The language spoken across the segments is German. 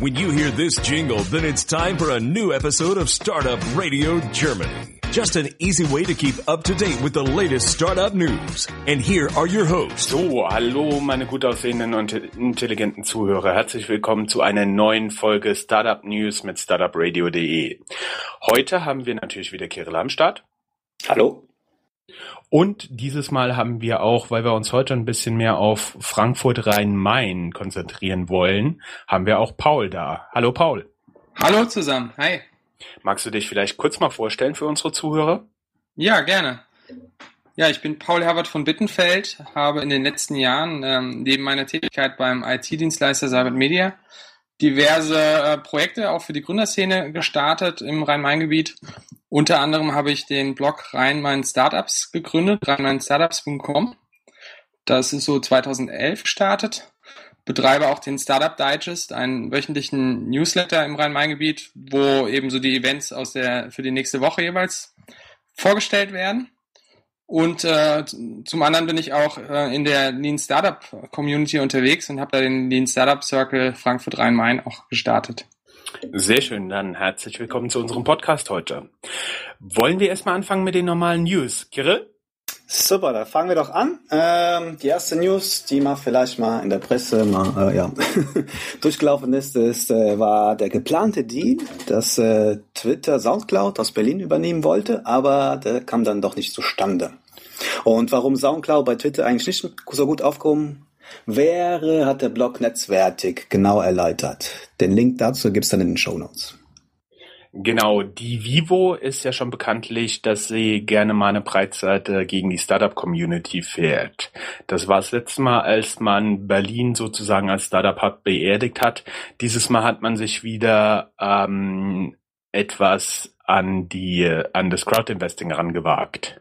When you hear this jingle, then it's time for a new episode of Startup Radio Germany. Just an easy way to keep up to date with the latest startup news. And here are your hosts. So, hallo meine gut aussehenden und intelligenten Zuhörer. Herzlich willkommen zu einer neuen Folge Startup News mit startupradio.de. Heute haben wir natürlich wieder Kirill am Start. Hallo. Und dieses Mal haben wir auch, weil wir uns heute ein bisschen mehr auf Frankfurt Rhein-Main konzentrieren wollen, haben wir auch Paul da. Hallo Paul. Hallo zusammen. Hi. Magst du dich vielleicht kurz mal vorstellen für unsere Zuhörer? Ja, gerne. Ja, ich bin Paul Herbert von Bittenfeld, habe in den letzten Jahren ähm, neben meiner Tätigkeit beim IT-Dienstleister Cybert Media diverse äh, Projekte auch für die Gründerszene gestartet im Rhein-Main-Gebiet. Unter anderem habe ich den Blog Rhein-Main Startups gegründet, rheinmainstartups.com. Das ist so 2011 gestartet. Betreibe auch den Startup Digest, einen wöchentlichen Newsletter im Rhein-Main-Gebiet, wo eben so die Events aus der, für die nächste Woche jeweils vorgestellt werden. Und äh, zum anderen bin ich auch äh, in der Lean Startup Community unterwegs und habe da den Lean Startup Circle Frankfurt Rhein-Main auch gestartet. Sehr schön, dann herzlich willkommen zu unserem Podcast heute. Wollen wir erstmal anfangen mit den normalen News? Kirill? Super, dann fangen wir doch an. Ähm, die erste News, die mal vielleicht mal in der Presse mal äh, ja, durchgelaufen ist, ist äh, war der geplante Deal, dass äh, Twitter Soundcloud aus Berlin übernehmen wollte, aber der kam dann doch nicht zustande. Und warum Soundcloud bei Twitter eigentlich nicht so gut aufkommen wäre, hat der Blog Netzwertig genau erläutert. Den Link dazu gibt's dann in den Show Notes. Genau, die Vivo ist ja schon bekanntlich, dass sie gerne mal eine Breitseite gegen die Startup-Community fährt. Das war das letzte Mal, als man Berlin sozusagen als Startup-Hub beerdigt hat. Dieses Mal hat man sich wieder ähm, etwas an die an das Crowdinvesting herangewagt.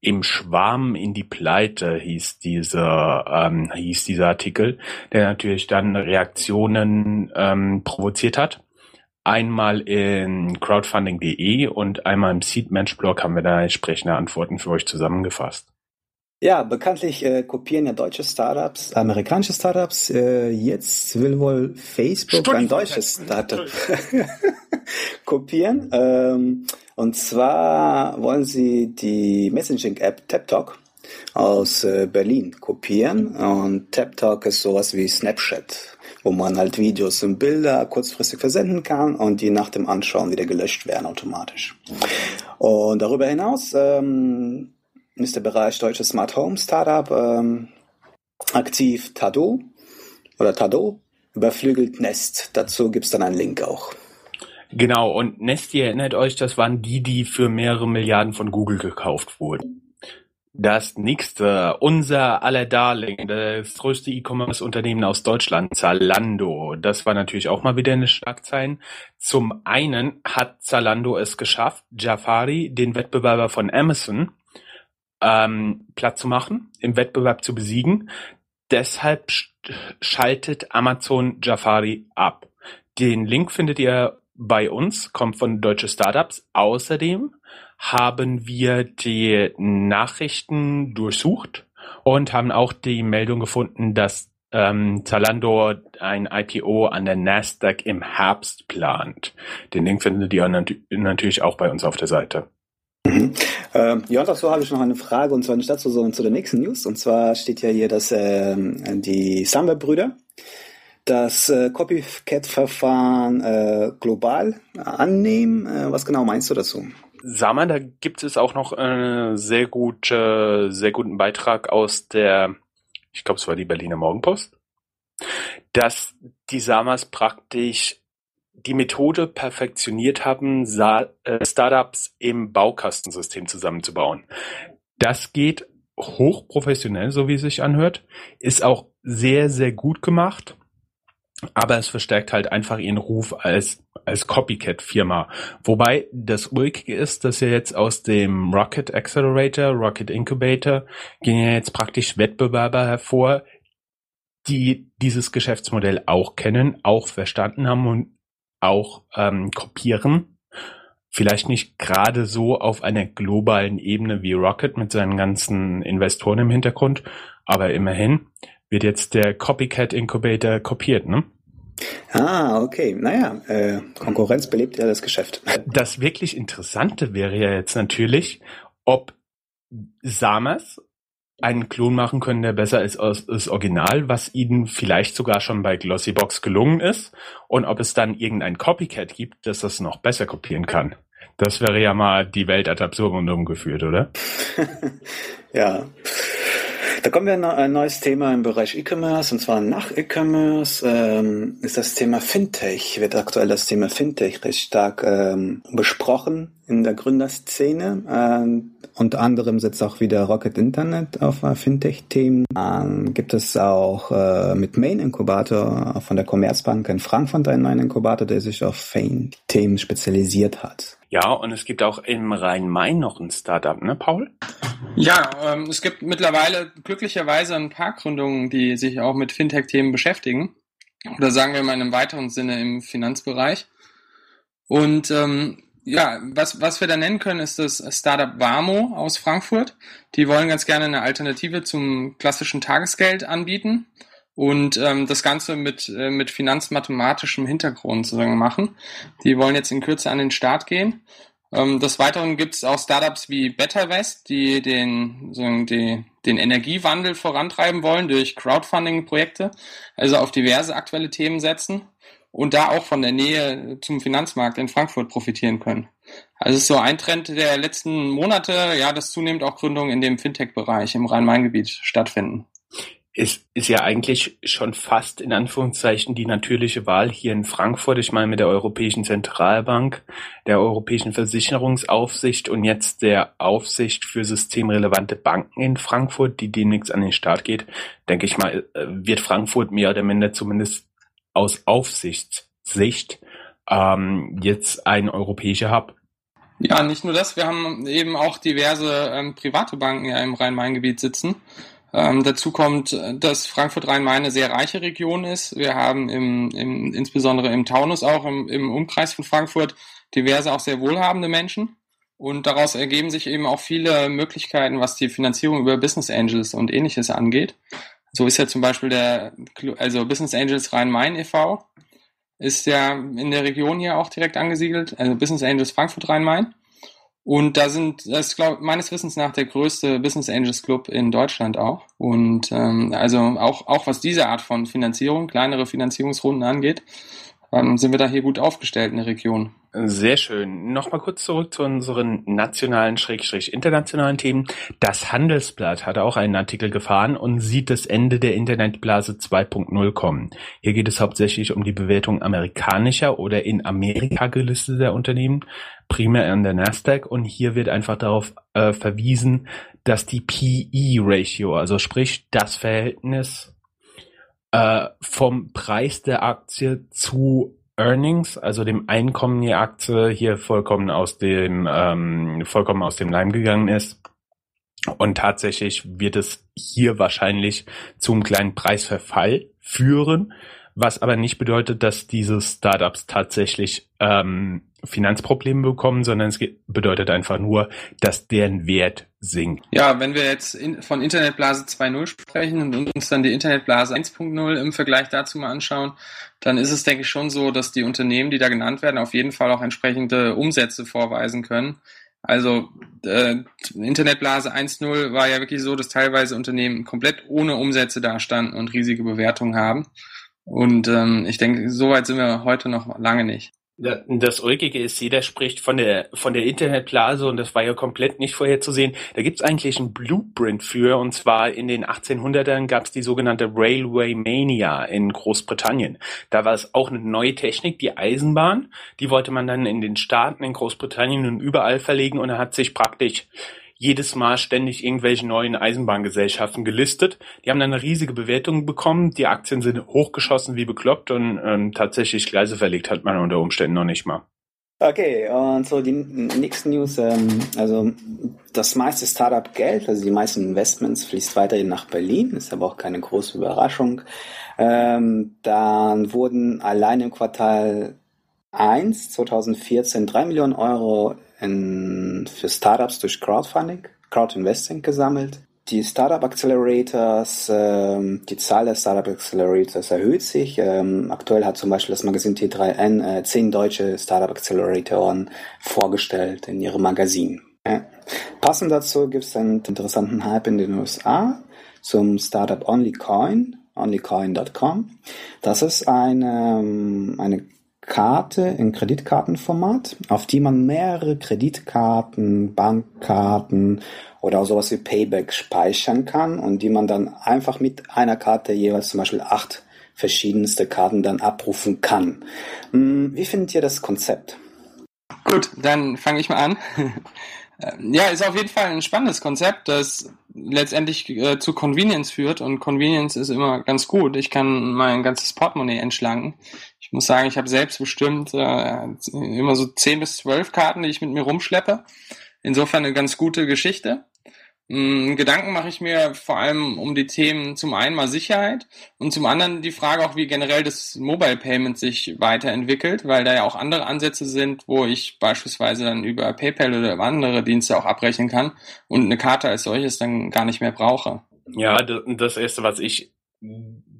Im Schwarm in die Pleite hieß dieser ähm, hieß dieser Artikel, der natürlich dann Reaktionen ähm, provoziert hat einmal in crowdfunding.de und einmal im Seedmensch-Blog haben wir da entsprechende Antworten für euch zusammengefasst. Ja, bekanntlich äh, kopieren ja deutsche Startups, amerikanische Startups. Äh, jetzt will wohl Facebook Stunden ein deutsches Startup kopieren. Ähm, und zwar wollen sie die Messaging-App TapTalk aus äh, Berlin kopieren. Und TapTalk ist sowas wie Snapchat wo man halt Videos und Bilder kurzfristig versenden kann und die nach dem Anschauen wieder gelöscht werden automatisch. Und darüber hinaus ähm, ist der Bereich Deutsche Smart Home Startup ähm, aktiv Tado oder Tado überflügelt Nest. Dazu gibt's dann einen Link auch. Genau, und Nest, ihr erinnert euch, das waren die, die für mehrere Milliarden von Google gekauft wurden. Das nächste, unser aller Darling, das größte E-Commerce-Unternehmen aus Deutschland, Zalando. Das war natürlich auch mal wieder eine Schlagzeile. Zum einen hat Zalando es geschafft, Jafari, den Wettbewerber von Amazon, ähm, platt zu machen, im Wettbewerb zu besiegen. Deshalb schaltet Amazon Jafari ab. Den Link findet ihr bei uns, kommt von Deutsche Startups. Außerdem haben wir die Nachrichten durchsucht und haben auch die Meldung gefunden, dass ähm, Zalando ein IPO an der Nasdaq im Herbst plant. Den Link findet ihr nat natürlich auch bei uns auf der Seite. Mhm. Ähm, ja, dazu habe ich noch eine Frage und zwar nicht dazu, sondern zu der nächsten News. Und zwar steht ja hier, dass ähm, die Samba-Brüder das äh, Copycat-Verfahren äh, global annehmen. Äh, was genau meinst du dazu? Sag mal, da gibt es auch noch einen sehr gute, sehr guten Beitrag aus der, ich glaube, es war die Berliner Morgenpost, dass die Samas praktisch die Methode perfektioniert haben, äh, Startups im Baukastensystem zusammenzubauen. Das geht hochprofessionell, so wie es sich anhört, ist auch sehr, sehr gut gemacht aber es verstärkt halt einfach ihren Ruf als als Copycat-Firma. Wobei das Ruhige ist, dass ja jetzt aus dem Rocket Accelerator, Rocket Incubator, gehen ja jetzt praktisch Wettbewerber hervor, die dieses Geschäftsmodell auch kennen, auch verstanden haben und auch ähm, kopieren. Vielleicht nicht gerade so auf einer globalen Ebene wie Rocket mit seinen ganzen Investoren im Hintergrund, aber immerhin wird jetzt der Copycat Incubator kopiert, ne? Ah, okay. Naja, äh, Konkurrenz belebt ja das Geschäft. Das wirklich Interessante wäre ja jetzt natürlich, ob Samas einen Klon machen können, der besser ist als das Original, was ihnen vielleicht sogar schon bei Glossybox gelungen ist, und ob es dann irgendein Copycat gibt, das das noch besser kopieren kann. Das wäre ja mal die Welt ad absurdum geführt, oder? ja. Da kommen wir an ein neues Thema im Bereich E-Commerce und zwar nach E-Commerce ähm, ist das Thema Fintech, wird aktuell das Thema Fintech recht stark ähm, besprochen in der Gründerszene. Ähm, unter anderem sitzt auch wieder Rocket Internet auf Fintech-Themen. Ähm, gibt es auch äh, mit Main Inkubator von der Commerzbank in Frankfurt einen neuen Inkubator, der sich auf Fintech-Themen spezialisiert hat. Ja, und es gibt auch im Rhein-Main noch ein Startup, ne, Paul? Ja, ähm, es gibt mittlerweile glücklicherweise ein paar Gründungen, die sich auch mit Fintech-Themen beschäftigen. Oder sagen wir mal in einem weiteren Sinne im Finanzbereich. Und ähm, ja, was, was wir da nennen können, ist das Startup Warmo aus Frankfurt. Die wollen ganz gerne eine Alternative zum klassischen Tagesgeld anbieten und ähm, das Ganze mit, äh, mit finanzmathematischem Hintergrund sozusagen machen. Die wollen jetzt in Kürze an den Start gehen. Ähm, des Weiteren gibt es auch Startups wie BetterWest, die den, sozusagen die, den Energiewandel vorantreiben wollen durch Crowdfunding-Projekte, also auf diverse aktuelle Themen setzen und da auch von der Nähe zum Finanzmarkt in Frankfurt profitieren können. Also es ist so ein Trend der letzten Monate, ja, dass zunehmend auch Gründungen in dem Fintech-Bereich im Rhein-Main-Gebiet stattfinden. Es ist ja eigentlich schon fast in Anführungszeichen die natürliche Wahl hier in Frankfurt. Ich meine mit der Europäischen Zentralbank, der Europäischen Versicherungsaufsicht und jetzt der Aufsicht für systemrelevante Banken in Frankfurt, die demnächst an den Start geht, denke ich mal, äh, wird Frankfurt mehr oder minder zumindest aus Aufsichtssicht ähm, jetzt ein europäischer Hub. Ja, nicht nur das, wir haben eben auch diverse ähm, private Banken ja im Rhein-Main-Gebiet sitzen. Ähm, dazu kommt, dass Frankfurt-Rhein-Main eine sehr reiche Region ist. Wir haben im, im, insbesondere im Taunus auch im, im Umkreis von Frankfurt diverse auch sehr wohlhabende Menschen. Und daraus ergeben sich eben auch viele Möglichkeiten, was die Finanzierung über Business Angels und ähnliches angeht. So ist ja zum Beispiel der, also Business Angels Rhein-Main e.V. ist ja in der Region hier auch direkt angesiedelt, also Business Angels Frankfurt Rhein-Main. Und da sind, das ist glaub, meines Wissens nach der größte Business Angels Club in Deutschland auch. Und ähm, also auch, auch was diese Art von Finanzierung, kleinere Finanzierungsrunden angeht, ähm, sind wir da hier gut aufgestellt in der Region. Sehr schön. Nochmal kurz zurück zu unseren nationalen, schrägstrich internationalen Themen. Das Handelsblatt hat auch einen Artikel gefahren und sieht das Ende der Internetblase 2.0 kommen. Hier geht es hauptsächlich um die Bewertung amerikanischer oder in Amerika gelisteter Unternehmen, primär an der Nasdaq. Und hier wird einfach darauf äh, verwiesen, dass die PE-Ratio, also sprich das Verhältnis äh, vom Preis der Aktie zu Earnings, also dem Einkommen der Aktie, hier vollkommen aus dem ähm, vollkommen aus dem Leim gegangen ist. Und tatsächlich wird es hier wahrscheinlich zum kleinen Preisverfall führen, was aber nicht bedeutet, dass diese Startups tatsächlich ähm, Finanzprobleme bekommen, sondern es bedeutet einfach nur, dass deren Wert sinkt. Ja, wenn wir jetzt in, von Internetblase 2.0 sprechen und uns dann die Internetblase 1.0 im Vergleich dazu mal anschauen, dann ist es, denke ich, schon so, dass die Unternehmen, die da genannt werden, auf jeden Fall auch entsprechende Umsätze vorweisen können. Also äh, Internetblase 1.0 war ja wirklich so, dass teilweise Unternehmen komplett ohne Umsätze dastanden und riesige Bewertungen haben. Und ähm, ich denke, so weit sind wir heute noch lange nicht. Das Ulkige ist, jeder spricht von der, von der Internetblase und das war ja komplett nicht vorherzusehen. Da gibt's eigentlich einen Blueprint für und zwar in den 1800ern gab's die sogenannte Railway Mania in Großbritannien. Da war es auch eine neue Technik, die Eisenbahn. Die wollte man dann in den Staaten, in Großbritannien und überall verlegen und da hat sich praktisch jedes Mal ständig irgendwelche neuen Eisenbahngesellschaften gelistet. Die haben dann eine riesige Bewertung bekommen. Die Aktien sind hochgeschossen wie bekloppt und ähm, tatsächlich Gleise verlegt hat man unter Umständen noch nicht mal. Okay, und so die nächsten News, ähm, also das meiste Startup-Geld, also die meisten Investments fließt weiterhin nach Berlin, ist aber auch keine große Überraschung. Ähm, dann wurden allein im Quartal 1 2014 drei Millionen Euro in, für Startups durch Crowdfunding, Crowdinvesting gesammelt. die Startup Accelerators, ähm, die Zahl der Startup Accelerators erhöht sich. Ähm, aktuell hat zum Beispiel das Magazin T3N äh, zehn deutsche Startup Acceleratoren vorgestellt in ihrem Magazin. Ja. Passend dazu gibt es einen interessanten Hype in den USA zum Startup OnlyCoin, onlycoin.com. Das ist eine, ähm, eine Karte in Kreditkartenformat, auf die man mehrere Kreditkarten, Bankkarten oder sowas wie Payback speichern kann und die man dann einfach mit einer Karte jeweils zum Beispiel acht verschiedenste Karten dann abrufen kann. Hm, wie findet ihr das Konzept? Gut, dann fange ich mal an. Ja, ist auf jeden Fall ein spannendes Konzept, das letztendlich äh, zu Convenience führt und Convenience ist immer ganz gut. Ich kann mein ganzes Portemonnaie entschlanken. Ich muss sagen, ich habe selbst bestimmt äh, immer so zehn bis zwölf Karten, die ich mit mir rumschleppe. Insofern eine ganz gute Geschichte. Mm, Gedanken mache ich mir vor allem um die Themen zum einen mal Sicherheit und zum anderen die Frage auch, wie generell das Mobile Payment sich weiterentwickelt, weil da ja auch andere Ansätze sind, wo ich beispielsweise dann über PayPal oder andere Dienste auch abrechnen kann und eine Karte als solches dann gar nicht mehr brauche. Ja, das erste, was ich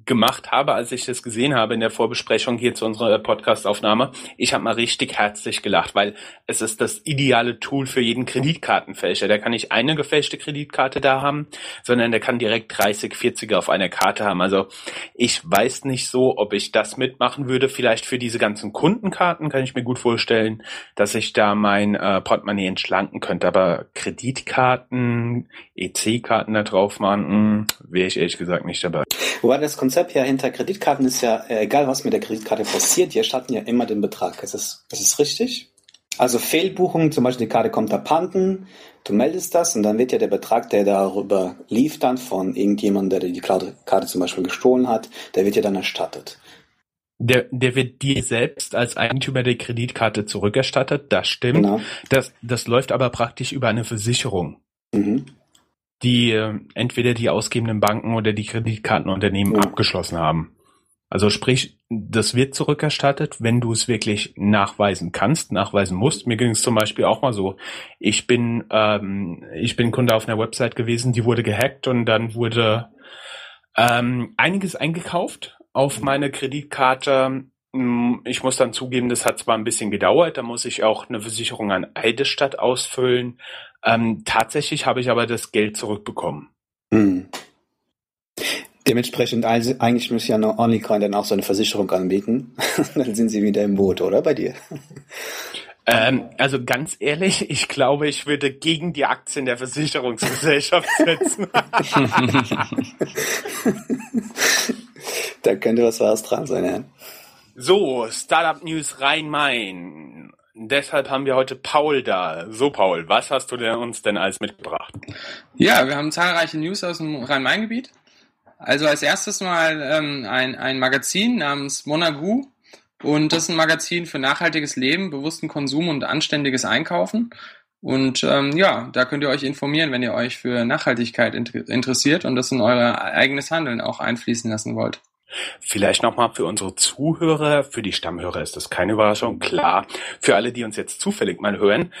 gemacht habe, als ich das gesehen habe in der Vorbesprechung hier zu unserer Podcastaufnahme. Ich habe mal richtig herzlich gelacht, weil es ist das ideale Tool für jeden Kreditkartenfälscher. Der kann nicht eine gefälschte Kreditkarte da haben, sondern der kann direkt 30, 40er auf einer Karte haben. Also ich weiß nicht so, ob ich das mitmachen würde. Vielleicht für diese ganzen Kundenkarten kann ich mir gut vorstellen, dass ich da mein äh, Portemonnaie entschlanken könnte. Aber Kreditkarten, EC-Karten da drauf machen, wäre ich ehrlich gesagt nicht dabei. Wobei das Konzept Konzept ja hinter Kreditkarten ist ja, äh, egal was mit der Kreditkarte passiert, die erstatten ja immer den Betrag. Ist das, ist das richtig? Also Fehlbuchung, zum Beispiel die Karte kommt abhanden, du meldest das und dann wird ja der Betrag, der darüber lief dann von irgendjemandem, der die Karte zum Beispiel gestohlen hat, der wird ja dann erstattet. Der, der wird dir selbst als Eigentümer der Kreditkarte zurückerstattet, das stimmt. Genau. Das, das läuft aber praktisch über eine Versicherung. Mhm die äh, entweder die ausgebenden Banken oder die Kreditkartenunternehmen ja. abgeschlossen haben. Also sprich, das wird zurückerstattet, wenn du es wirklich nachweisen kannst, nachweisen musst. Mir ging es zum Beispiel auch mal so. Ich bin, ähm, ich bin Kunde auf einer Website gewesen, die wurde gehackt und dann wurde ähm, einiges eingekauft auf meine Kreditkarte. Hm, ich muss dann zugeben, das hat zwar ein bisschen gedauert, da muss ich auch eine Versicherung an Eidesstadt ausfüllen. Ähm, tatsächlich habe ich aber das Geld zurückbekommen. Hm. Dementsprechend, also, eigentlich muss ja OnlyCoin dann auch so eine Versicherung anbieten. dann sind sie wieder im Boot, oder bei dir? Ähm, also ganz ehrlich, ich glaube, ich würde gegen die Aktien der Versicherungsgesellschaft setzen. da könnte was was dran sein, ja. So, Startup News Rhein-Main. Deshalb haben wir heute Paul da. So, Paul, was hast du denn uns denn alles mitgebracht? Ja, wir haben zahlreiche News aus dem Rhein-Main-Gebiet. Also als erstes mal ähm, ein, ein Magazin namens Monagu. Und das ist ein Magazin für nachhaltiges Leben, bewussten Konsum und anständiges Einkaufen. Und ähm, ja, da könnt ihr euch informieren, wenn ihr euch für Nachhaltigkeit interessiert und das in euer eigenes Handeln auch einfließen lassen wollt. Vielleicht nochmal für unsere Zuhörer, für die Stammhörer ist das keine Überraschung, klar. Für alle, die uns jetzt zufällig mal hören,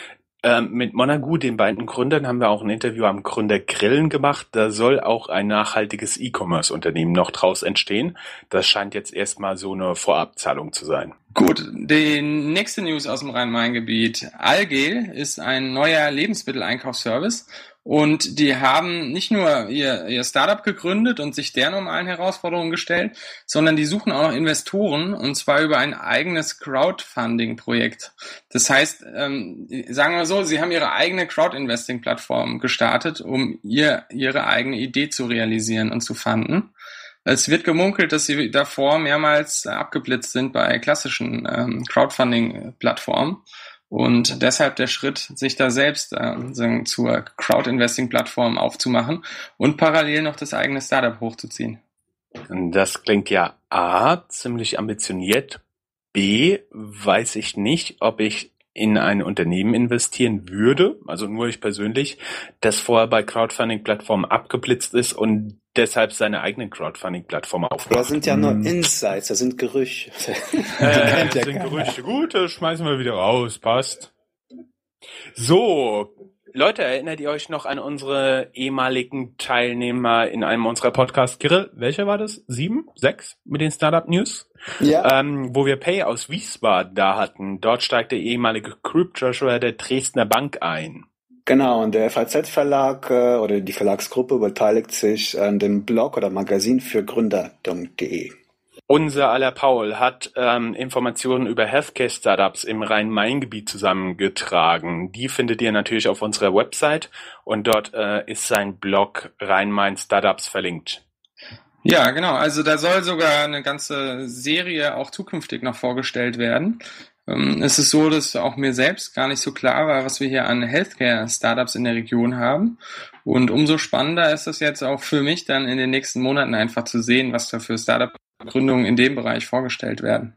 ähm, mit Monagu, den beiden Gründern, haben wir auch ein Interview am Gründer Grillen gemacht. Da soll auch ein nachhaltiges E-Commerce-Unternehmen noch draus entstehen. Das scheint jetzt erstmal so eine Vorabzahlung zu sein. Gut, die nächste News aus dem Rhein-Main-Gebiet. Algel ist ein neuer Lebensmitteleinkaufsservice und die haben nicht nur ihr, ihr Startup gegründet und sich der normalen Herausforderungen gestellt, sondern die suchen auch noch Investoren und zwar über ein eigenes Crowdfunding-Projekt. Das heißt, ähm, sagen wir so, sie haben ihre eigene Crowd-Investing-Plattform gestartet, um ihr, ihre eigene Idee zu realisieren und zu fanden. Es wird gemunkelt, dass sie davor mehrmals abgeblitzt sind bei klassischen ähm, Crowdfunding-Plattformen. Und deshalb der Schritt, sich da selbst äh, zur Crowd-Investing-Plattform aufzumachen und parallel noch das eigene Startup hochzuziehen. Das klingt ja A, ziemlich ambitioniert. B, weiß ich nicht, ob ich in ein Unternehmen investieren würde, also nur ich persönlich, das vorher bei Crowdfunding-Plattformen abgeblitzt ist und deshalb seine eigene Crowdfunding-Plattform aufmacht. Das sind ja nur hm. Insights, das sind Gerüchte. Äh, das sind Gerüchte. Gut, das schmeißen wir wieder raus, passt. So, Leute, erinnert ihr euch noch an unsere ehemaligen Teilnehmer in einem unserer Podcasts? Kirill, welcher war das? Sieben? Sechs mit den Startup News? Ja. Ähm, wo wir Pay aus Wiesbaden da hatten. Dort steigt der ehemalige Group Joshua der Dresdner Bank ein. Genau, und der FAZ-Verlag äh, oder die Verlagsgruppe beteiligt sich an dem Blog oder Magazin für Gründer.de. Unser aller Paul hat ähm, Informationen über Healthcare-Startups im Rhein-Main-Gebiet zusammengetragen. Die findet ihr natürlich auf unserer Website und dort äh, ist sein Blog Rhein-Main-Startups verlinkt. Ja, genau. Also da soll sogar eine ganze Serie auch zukünftig noch vorgestellt werden. Ähm, es ist so, dass auch mir selbst gar nicht so klar war, was wir hier an Healthcare-Startups in der Region haben. Und umso spannender ist es jetzt auch für mich dann in den nächsten Monaten einfach zu sehen, was da für Startup Gründungen in dem Bereich vorgestellt werden.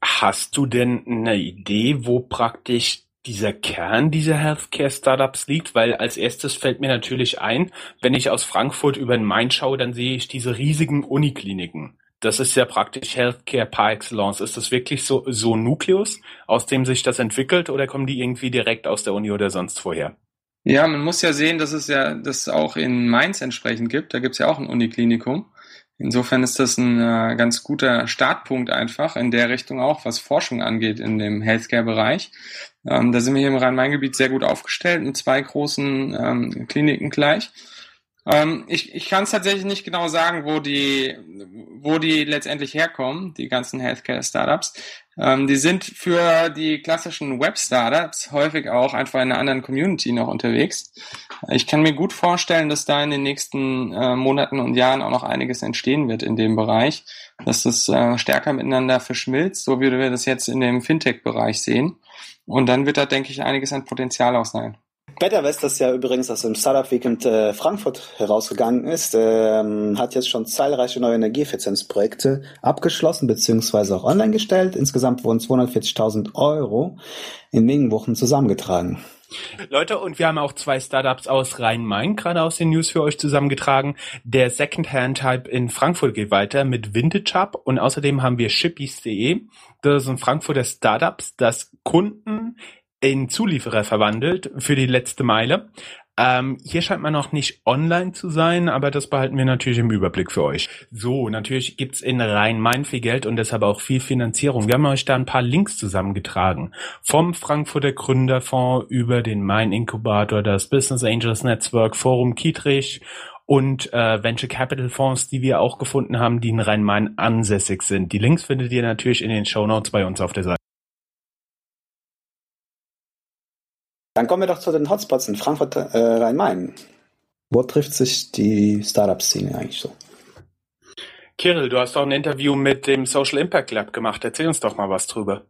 Hast du denn eine Idee, wo praktisch dieser Kern dieser Healthcare-Startups liegt? Weil als erstes fällt mir natürlich ein, wenn ich aus Frankfurt über den Main schaue, dann sehe ich diese riesigen Unikliniken. Das ist ja praktisch Healthcare par excellence. Ist das wirklich so, so Nukleus, aus dem sich das entwickelt oder kommen die irgendwie direkt aus der Uni oder sonst woher? Ja, man muss ja sehen, dass es ja das auch in Mainz entsprechend gibt. Da gibt es ja auch ein Uniklinikum. Insofern ist das ein äh, ganz guter Startpunkt einfach in der Richtung auch, was Forschung angeht in dem Healthcare-Bereich. Ähm, da sind wir hier im Rhein-Main-Gebiet sehr gut aufgestellt mit zwei großen ähm, Kliniken gleich. Ähm, ich ich kann es tatsächlich nicht genau sagen, wo die, wo die letztendlich herkommen, die ganzen Healthcare-Startups. Ähm, die sind für die klassischen Web-Startups häufig auch einfach in einer anderen Community noch unterwegs. Ich kann mir gut vorstellen, dass da in den nächsten äh, Monaten und Jahren auch noch einiges entstehen wird in dem Bereich, dass das äh, stärker miteinander verschmilzt, so wie wir das jetzt in dem Fintech-Bereich sehen. Und dann wird da, denke ich, einiges an Potenzial auch sein. BetterWest, das ja übrigens aus dem Startup Weekend äh, Frankfurt herausgegangen ist, ähm, hat jetzt schon zahlreiche neue Energieeffizienzprojekte abgeschlossen bzw. auch online gestellt. Insgesamt wurden 240.000 Euro in wenigen Wochen zusammengetragen. Leute, und wir haben auch zwei Startups aus Rhein-Main gerade aus den News für euch zusammengetragen. Der Secondhand-Type in Frankfurt geht weiter mit Vintage Hub und außerdem haben wir Shippies.de. Das sind Frankfurter Startups, das Kunden in Zulieferer verwandelt für die letzte Meile. Ähm, hier scheint man noch nicht online zu sein, aber das behalten wir natürlich im Überblick für euch. So, natürlich gibt's in Rhein-Main viel Geld und deshalb auch viel Finanzierung. Wir haben euch da ein paar Links zusammengetragen. Vom Frankfurter Gründerfonds über den Main Inkubator, das Business Angels Network, Forum Kietrich und äh, Venture Capital Fonds, die wir auch gefunden haben, die in Rhein-Main ansässig sind. Die Links findet ihr natürlich in den Show Notes bei uns auf der Seite. Dann kommen wir doch zu den Hotspots in Frankfurt äh, Rhein-Main. Wo trifft sich die Startup-Szene eigentlich so? Kirill, du hast doch ein Interview mit dem Social Impact Lab gemacht. Erzähl uns doch mal was drüber.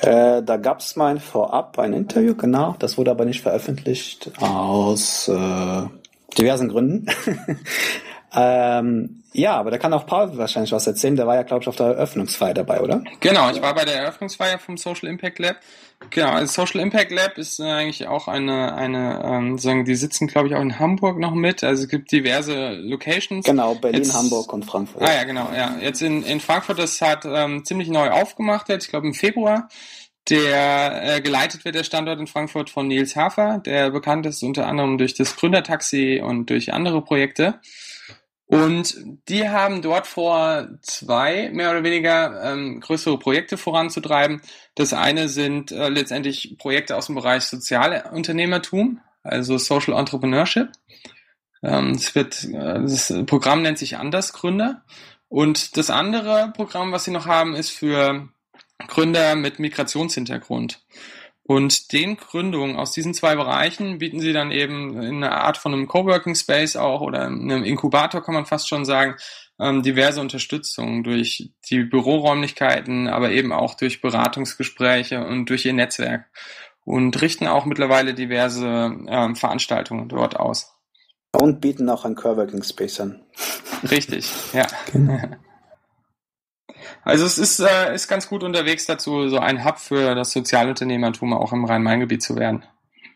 Äh, da gab es mal vorab ein Interview, genau. Das wurde aber nicht veröffentlicht aus äh, diversen Gründen. ähm, ja, aber da kann auch Paul wahrscheinlich was erzählen. Der war ja, glaube ich, auf der Eröffnungsfeier dabei, oder? Genau, ich war bei der Eröffnungsfeier vom Social Impact Lab. Genau, also Social Impact Lab ist eigentlich auch eine, eine ähm, sagen, die sitzen, glaube ich, auch in Hamburg noch mit. Also es gibt diverse Locations. Genau, Berlin, jetzt, Hamburg und Frankfurt. Ah ja, genau, ja. Jetzt in, in Frankfurt, das hat ähm, ziemlich neu aufgemacht jetzt, ich glaube im Februar. Der äh, geleitet wird der Standort in Frankfurt von Nils Hafer, der bekannt ist unter anderem durch das Gründertaxi und durch andere Projekte. Und die haben dort vor, zwei mehr oder weniger ähm, größere Projekte voranzutreiben. Das eine sind äh, letztendlich Projekte aus dem Bereich Sozialunternehmertum, also Social Entrepreneurship. Ähm, es wird, äh, das Programm nennt sich Andersgründer. Und das andere Programm, was sie noch haben, ist für Gründer mit Migrationshintergrund. Und den Gründungen aus diesen zwei Bereichen bieten sie dann eben in einer Art von einem Coworking Space auch oder einem Inkubator kann man fast schon sagen, ähm, diverse Unterstützung durch die Büroräumlichkeiten, aber eben auch durch Beratungsgespräche und durch ihr Netzwerk und richten auch mittlerweile diverse ähm, Veranstaltungen dort aus. Und bieten auch ein Coworking Space an. Richtig, ja. Genau. Also es ist, äh, ist ganz gut unterwegs dazu, so ein Hub für das Sozialunternehmertum auch im Rhein-Main-Gebiet zu werden.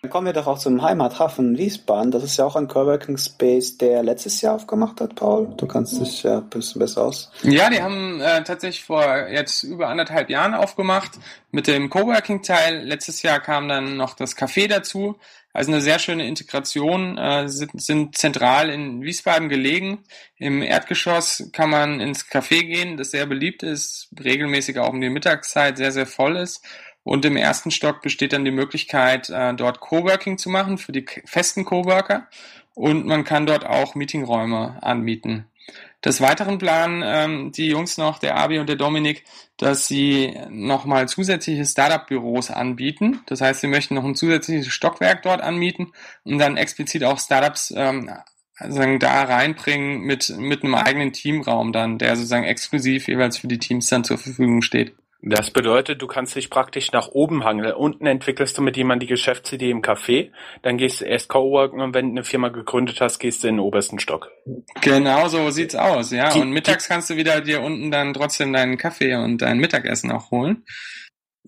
Dann kommen wir doch auch zum Heimathafen Wiesbaden. Das ist ja auch ein Coworking Space, der letztes Jahr aufgemacht hat, Paul. Du kannst dich ja ein bisschen besser aus. Ja, die haben äh, tatsächlich vor jetzt über anderthalb Jahren aufgemacht mit dem Coworking-Teil. Letztes Jahr kam dann noch das Café dazu. Also eine sehr schöne Integration, äh, sind, sind zentral in Wiesbaden gelegen. Im Erdgeschoss kann man ins Café gehen, das sehr beliebt ist, regelmäßig auch um die Mittagszeit sehr, sehr voll ist. Und im ersten Stock besteht dann die Möglichkeit, äh, dort Coworking zu machen für die festen Coworker. Und man kann dort auch Meetingräume anmieten. Des Weiteren planen ähm, die Jungs noch, der Abi und der Dominik, dass sie nochmal zusätzliche Startup-Büros anbieten. Das heißt, sie möchten noch ein zusätzliches Stockwerk dort anmieten und dann explizit auch Startups ähm, sozusagen da reinbringen mit, mit einem eigenen Teamraum dann, der sozusagen exklusiv jeweils für die Teams dann zur Verfügung steht. Das bedeutet, du kannst dich praktisch nach oben hangeln. Unten entwickelst du mit jemandem die Geschäftsidee im Café, dann gehst du erst Coworken und wenn du eine Firma gegründet hast, gehst du in den obersten Stock. Genau so sieht's aus, ja. Die, und mittags kannst du wieder dir unten dann trotzdem deinen Kaffee und dein Mittagessen auch holen.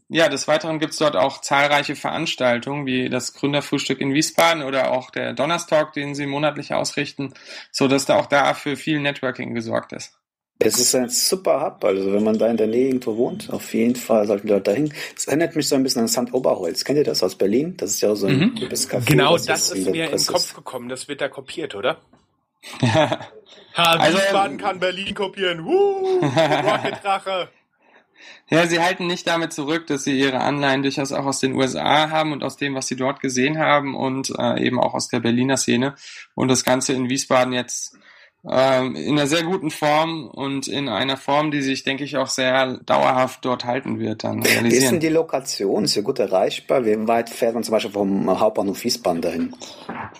Ja, des Weiteren gibt's dort auch zahlreiche Veranstaltungen, wie das Gründerfrühstück in Wiesbaden oder auch der Donnerstalk, den sie monatlich ausrichten, so dass da auch da für viel Networking gesorgt ist. Es ist ein super Hub, also wenn man da in der Nähe irgendwo wohnt, auf jeden Fall sollten die Leute dahin. Es erinnert mich so ein bisschen an St. Oberholz. Kennt ihr das aus Berlin? Das ist ja auch so ein mhm. typisches Café. Genau, das, das ist mir in den Kopf gekommen. Das wird da kopiert, oder? Ja. Ha, also, Wiesbaden kann Berlin kopieren. Woo! Rocket Ja, sie halten nicht damit zurück, dass sie ihre Anleihen durchaus auch aus den USA haben und aus dem, was sie dort gesehen haben und äh, eben auch aus der Berliner Szene und das Ganze in Wiesbaden jetzt ähm, in einer sehr guten Form und in einer Form, die sich, denke ich, auch sehr dauerhaft dort halten wird, dann realisieren. Wie ist denn die Lokation? Ist ja gut erreichbar? Wie weit fährt man zum Beispiel vom Hauptbahnhof Wiesbaden dahin?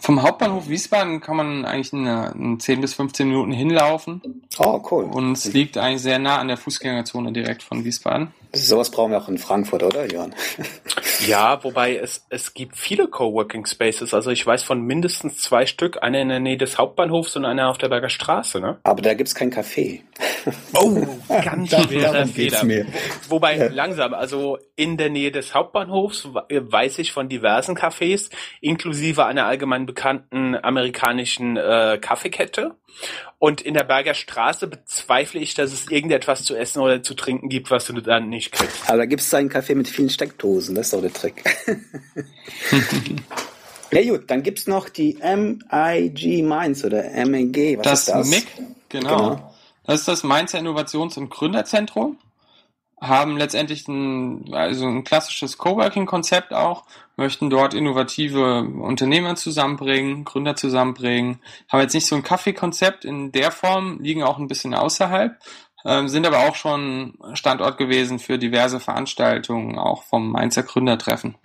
Vom Hauptbahnhof Wiesbaden kann man eigentlich in, in 10 bis 15 Minuten hinlaufen. Oh, cool. Und es liegt eigentlich sehr nah an der Fußgängerzone direkt von Wiesbaden. Sowas brauchen wir auch in Frankfurt, oder, Jörn? Ja, wobei es, es gibt viele Coworking Spaces. Also ich weiß von mindestens zwei Stück, eine in der Nähe des Hauptbahnhofs und eine auf der Berger Straße, ne? Aber da gibt's kein Café. Oh, ganz schwerer Fehler. Mir. Wobei, ja. langsam, also in der Nähe des Hauptbahnhofs weiß ich von diversen Cafés, inklusive einer allgemein bekannten amerikanischen äh, Kaffeekette. Und in der Berger Straße bezweifle ich, dass es irgendetwas zu essen oder zu trinken gibt, was du dann nicht kriegst. Aber da gibt es einen Kaffee mit vielen Steckdosen, das ist doch der Trick. ja gut, dann gibt es noch die MIG Mainz oder MEG. Was das ist das? MIG, genau. genau. Das ist das Mainzer Innovations- und Gründerzentrum haben letztendlich ein, also ein klassisches Coworking-Konzept auch, möchten dort innovative Unternehmer zusammenbringen, Gründer zusammenbringen, haben jetzt nicht so ein Kaffee-Konzept in der Form, liegen auch ein bisschen außerhalb, äh, sind aber auch schon Standort gewesen für diverse Veranstaltungen, auch vom Mainzer Gründertreffen.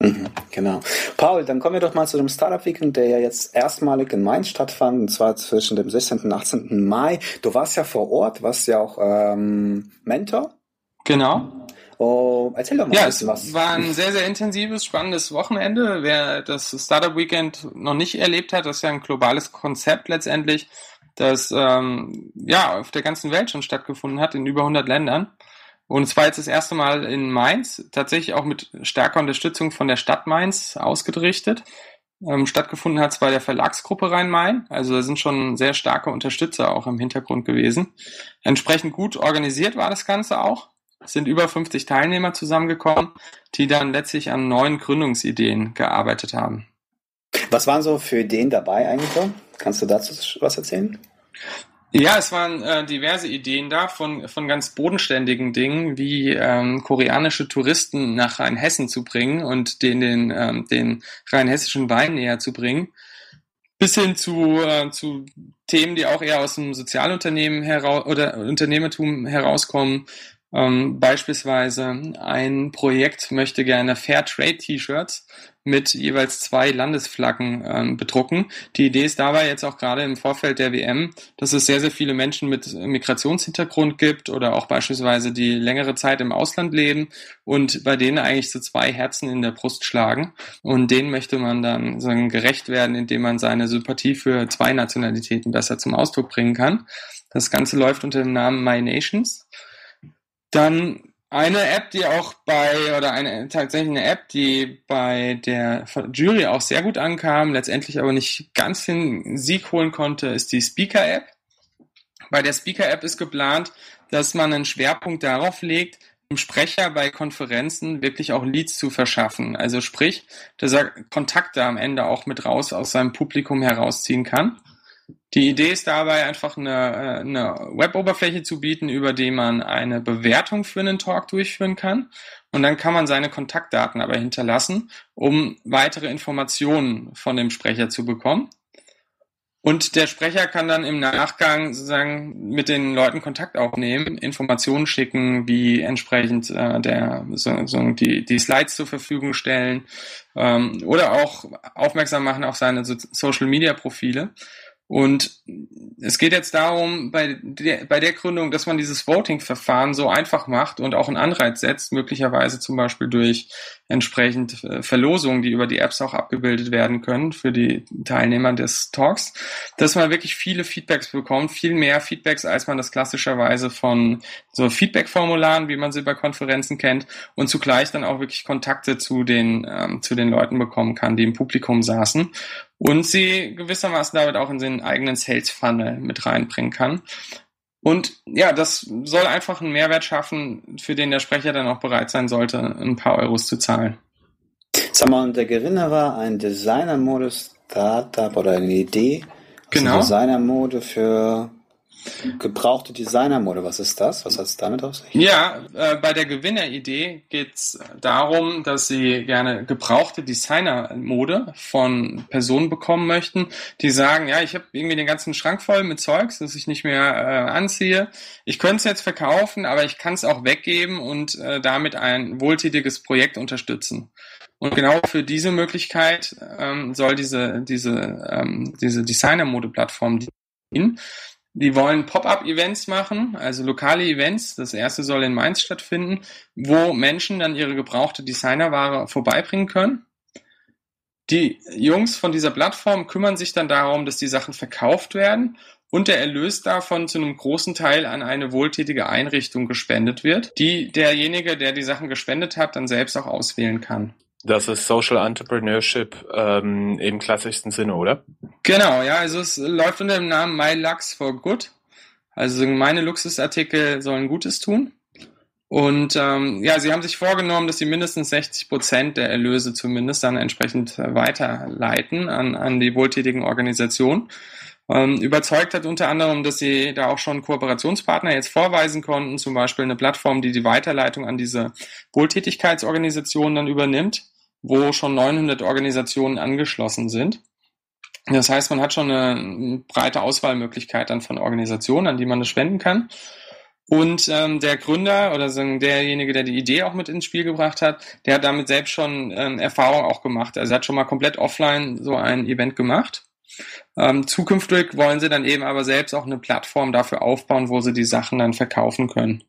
Mhm, genau. Paul, dann kommen wir doch mal zu dem Startup Weekend, der ja jetzt erstmalig in Mainz stattfand, und zwar zwischen dem 16. und 18. Mai. Du warst ja vor Ort, warst ja auch ähm, Mentor Genau. Oh, erzähl doch mal ja, es was. war ein sehr, sehr intensives, spannendes Wochenende. Wer das Startup Weekend noch nicht erlebt hat, das ist ja ein globales Konzept letztendlich, das ähm, ja auf der ganzen Welt schon stattgefunden hat, in über 100 Ländern. Und es war jetzt das erste Mal in Mainz, tatsächlich auch mit starker Unterstützung von der Stadt Mainz ausgerichtet. Ähm, stattgefunden hat es bei der Verlagsgruppe Rhein-Main. Also da sind schon sehr starke Unterstützer auch im Hintergrund gewesen. Entsprechend gut organisiert war das Ganze auch. Es sind über 50 Teilnehmer zusammengekommen, die dann letztlich an neuen Gründungsideen gearbeitet haben. Was waren so für Ideen dabei eigentlich? Kannst du dazu was erzählen? Ja, es waren äh, diverse Ideen da von, von ganz bodenständigen Dingen, wie ähm, koreanische Touristen nach Rheinhessen zu bringen und den, den, ähm, den rheinhessischen Wein näher zu bringen, bis hin zu, äh, zu Themen, die auch eher aus dem Sozialunternehmen heraus oder Unternehmertum herauskommen, ähm, beispielsweise ein Projekt möchte gerne Fair Trade T-Shirts mit jeweils zwei Landesflaggen ähm, bedrucken. Die Idee ist dabei jetzt auch gerade im Vorfeld der WM, dass es sehr, sehr viele Menschen mit Migrationshintergrund gibt oder auch beispielsweise die längere Zeit im Ausland leben und bei denen eigentlich so zwei Herzen in der Brust schlagen. Und denen möchte man dann sagen, gerecht werden, indem man seine Sympathie für zwei Nationalitäten besser zum Ausdruck bringen kann. Das Ganze läuft unter dem Namen My Nations. Dann eine App, die auch bei, oder eine tatsächlich eine App, die bei der Jury auch sehr gut ankam, letztendlich aber nicht ganz den Sieg holen konnte, ist die Speaker-App. Bei der Speaker-App ist geplant, dass man einen Schwerpunkt darauf legt, Sprecher bei Konferenzen wirklich auch Leads zu verschaffen. Also sprich, dass er Kontakte am Ende auch mit raus aus seinem Publikum herausziehen kann. Die Idee ist dabei einfach eine, äh, eine Web-Oberfläche zu bieten, über die man eine Bewertung für einen Talk durchführen kann. Und dann kann man seine Kontaktdaten aber hinterlassen, um weitere Informationen von dem Sprecher zu bekommen. Und der Sprecher kann dann im Nachgang sozusagen mit den Leuten Kontakt aufnehmen, Informationen schicken, wie entsprechend äh, der so, so die, die Slides zur Verfügung stellen ähm, oder auch aufmerksam machen auf seine so Social Media Profile. Und es geht jetzt darum, bei der, bei der Gründung, dass man dieses Voting-Verfahren so einfach macht und auch einen Anreiz setzt, möglicherweise zum Beispiel durch entsprechend äh, Verlosungen, die über die Apps auch abgebildet werden können für die Teilnehmer des Talks, dass man wirklich viele Feedbacks bekommt, viel mehr Feedbacks, als man das klassischerweise von so Feedback-Formularen, wie man sie bei Konferenzen kennt, und zugleich dann auch wirklich Kontakte zu den, ähm, zu den Leuten bekommen kann, die im Publikum saßen und sie gewissermaßen damit auch in den eigenen Sales Funnel mit reinbringen kann. Und ja, das soll einfach einen Mehrwert schaffen, für den der Sprecher dann auch bereit sein sollte, ein paar Euros zu zahlen. Sag mal, und der Gewinner war ein Designer-Modus Startup oder eine Idee. Genau. Designer-Mode für Gebrauchte Designer-Mode, was ist das? Was hat es damit auf sich? Ja, äh, bei der Gewinneridee geht es darum, dass sie gerne gebrauchte Designer-Mode von Personen bekommen möchten, die sagen, ja, ich habe irgendwie den ganzen Schrank voll mit Zeugs, das ich nicht mehr äh, anziehe. Ich könnte es jetzt verkaufen, aber ich kann es auch weggeben und äh, damit ein wohltätiges Projekt unterstützen. Und genau für diese Möglichkeit ähm, soll diese, diese, ähm, diese Designer-Mode-Plattform dienen. Die wollen Pop-up-Events machen, also lokale Events. Das erste soll in Mainz stattfinden, wo Menschen dann ihre gebrauchte Designerware vorbeibringen können. Die Jungs von dieser Plattform kümmern sich dann darum, dass die Sachen verkauft werden und der Erlös davon zu einem großen Teil an eine wohltätige Einrichtung gespendet wird, die derjenige, der die Sachen gespendet hat, dann selbst auch auswählen kann. Das ist Social Entrepreneurship ähm, im klassischsten Sinne, oder? Genau, ja, also es läuft unter dem Namen My Lux for Good. Also meine Luxusartikel sollen Gutes tun. Und ähm, ja, sie haben sich vorgenommen, dass sie mindestens 60 Prozent der Erlöse zumindest dann entsprechend weiterleiten an, an die wohltätigen Organisationen. Ähm, überzeugt hat unter anderem, dass sie da auch schon Kooperationspartner jetzt vorweisen konnten, zum Beispiel eine Plattform, die die Weiterleitung an diese Wohltätigkeitsorganisationen dann übernimmt, wo schon 900 Organisationen angeschlossen sind. Das heißt, man hat schon eine breite Auswahlmöglichkeit dann von Organisationen, an die man das spenden kann. Und ähm, der Gründer oder derjenige, der die Idee auch mit ins Spiel gebracht hat, der hat damit selbst schon ähm, Erfahrung auch gemacht. Also er hat schon mal komplett offline so ein Event gemacht ähm, zukünftig wollen sie dann eben aber selbst auch eine Plattform dafür aufbauen, wo sie die Sachen dann verkaufen können.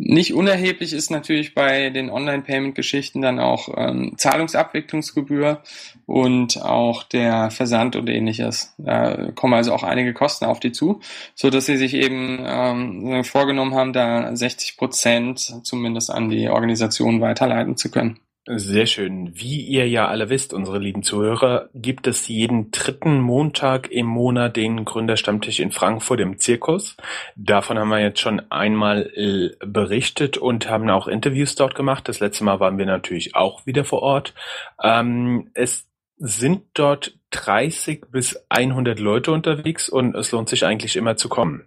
Nicht unerheblich ist natürlich bei den Online-Payment-Geschichten dann auch ähm, Zahlungsabwicklungsgebühr und auch der Versand und ähnliches. Da kommen also auch einige Kosten auf die zu, so dass sie sich eben ähm, vorgenommen haben, da 60 Prozent zumindest an die Organisation weiterleiten zu können. Sehr schön. Wie ihr ja alle wisst, unsere lieben Zuhörer, gibt es jeden dritten Montag im Monat den Gründerstammtisch in Frankfurt im Zirkus. Davon haben wir jetzt schon einmal äh, berichtet und haben auch Interviews dort gemacht. Das letzte Mal waren wir natürlich auch wieder vor Ort. Ähm, es sind dort 30 bis 100 Leute unterwegs und es lohnt sich eigentlich immer zu kommen.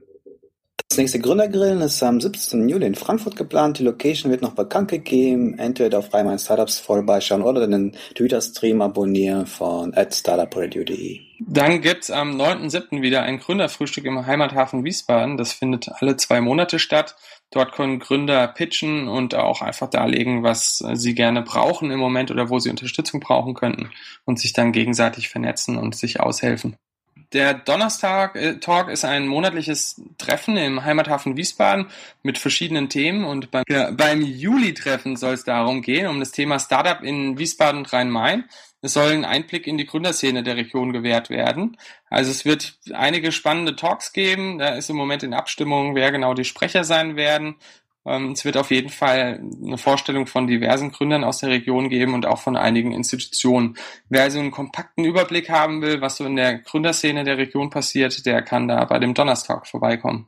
Das nächste Gründergrillen ist am 17. Juli in Frankfurt geplant. Die Location wird noch bekannt gegeben. Entweder auf Reimann Startups vorbeischauen oder den Twitter-Stream abonnieren von startupradio.de. Dann gibt's am 9.7. wieder ein Gründerfrühstück im Heimathafen Wiesbaden. Das findet alle zwei Monate statt. Dort können Gründer pitchen und auch einfach darlegen, was sie gerne brauchen im Moment oder wo sie Unterstützung brauchen könnten und sich dann gegenseitig vernetzen und sich aushelfen. Der Donnerstag-Talk äh, ist ein monatliches Treffen im Heimathafen Wiesbaden mit verschiedenen Themen und beim, beim Juli-Treffen soll es darum gehen, um das Thema Startup in Wiesbaden und Rhein-Main. Es soll ein Einblick in die Gründerszene der Region gewährt werden. Also es wird einige spannende Talks geben. Da ist im Moment in Abstimmung, wer genau die Sprecher sein werden. Ähm, es wird auf jeden Fall eine Vorstellung von diversen Gründern aus der Region geben und auch von einigen Institutionen. Wer also einen kompakten Überblick haben will, was so in der Gründerszene der Region passiert, der kann da bei dem Donnerstag vorbeikommen.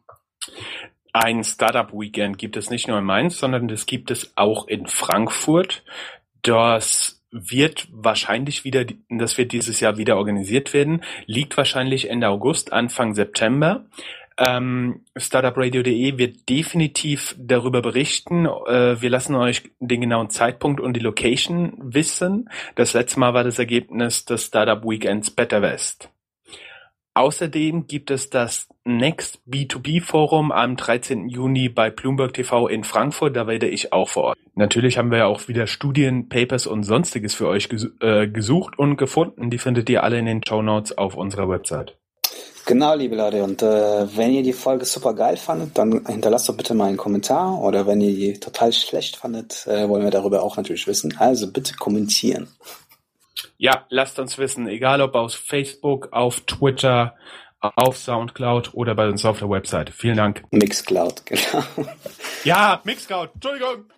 ein Startup Weekend gibt es nicht nur in Mainz, sondern das gibt es auch in Frankfurt. Das wird wahrscheinlich wieder, das wird dieses Jahr wieder organisiert werden, liegt wahrscheinlich Ende August, Anfang September. Ähm, Startupradio.de wird definitiv darüber berichten. Äh, wir lassen euch den genauen Zeitpunkt und die Location wissen. Das letzte Mal war das Ergebnis des Startup Weekends Better West. Außerdem gibt es das Next B2B Forum am 13. Juni bei Bloomberg TV in Frankfurt. Da werde ich auch vor Ort. Natürlich haben wir ja auch wieder Studien, Papers und sonstiges für euch äh, gesucht und gefunden. Die findet ihr alle in den Show Notes auf unserer Website. Genau, liebe Leute. Und äh, wenn ihr die Folge super geil fandet, dann hinterlasst doch bitte mal einen Kommentar. Oder wenn ihr die total schlecht fandet, äh, wollen wir darüber auch natürlich wissen. Also bitte kommentieren. Ja, lasst uns wissen, egal ob auf Facebook, auf Twitter, auf Soundcloud oder bei uns auf der Website. Vielen Dank. Mixcloud, genau. Ja, Mixcloud, Entschuldigung.